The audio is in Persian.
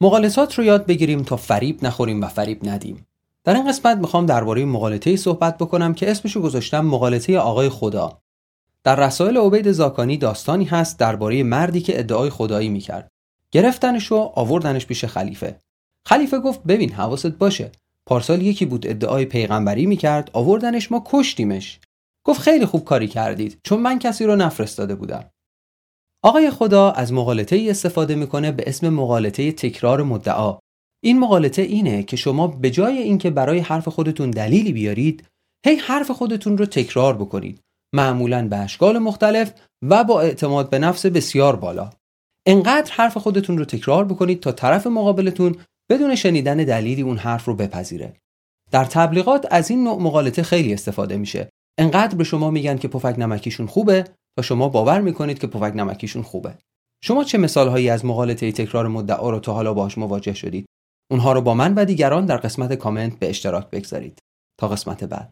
مغالطات رو یاد بگیریم تا فریب نخوریم و فریب ندیم. در این قسمت می‌خوام درباره مغالطه صحبت بکنم که اسمشو گذاشتم مغالطه آقای خدا. در رسائل عبید زاکانی داستانی هست درباره مردی که ادعای خدایی می‌کرد. گرفتنش و آوردنش پیش خلیفه. خلیفه گفت ببین حواست باشه. پارسال یکی بود ادعای پیغمبری می‌کرد آوردنش ما کشتیمش. گفت خیلی خوب کاری کردید چون من کسی رو نفرستاده بودم. آقای خدا از مغالطه ای استفاده می‌کنه به اسم مغالطه تکرار مدعا. این مغالطه اینه که شما به جای اینکه برای حرف خودتون دلیلی بیارید، هی حرف خودتون رو تکرار بکنید. معمولا به اشکال مختلف و با اعتماد به نفس بسیار بالا. انقدر حرف خودتون رو تکرار بکنید تا طرف مقابلتون بدون شنیدن دلیلی اون حرف رو بپذیره. در تبلیغات از این نوع مغالطه خیلی استفاده میشه. انقدر به شما میگن که پفک نمکیشون خوبه تا شما باور می‌کنید که پفک نمکیشون خوبه. شما چه مثالهایی از مغالطه تکرار مدعا رو تا حالا باهاش مواجه شدید؟ اونها رو با من و دیگران در قسمت کامنت به اشتراک بگذارید. تا قسمت بعد.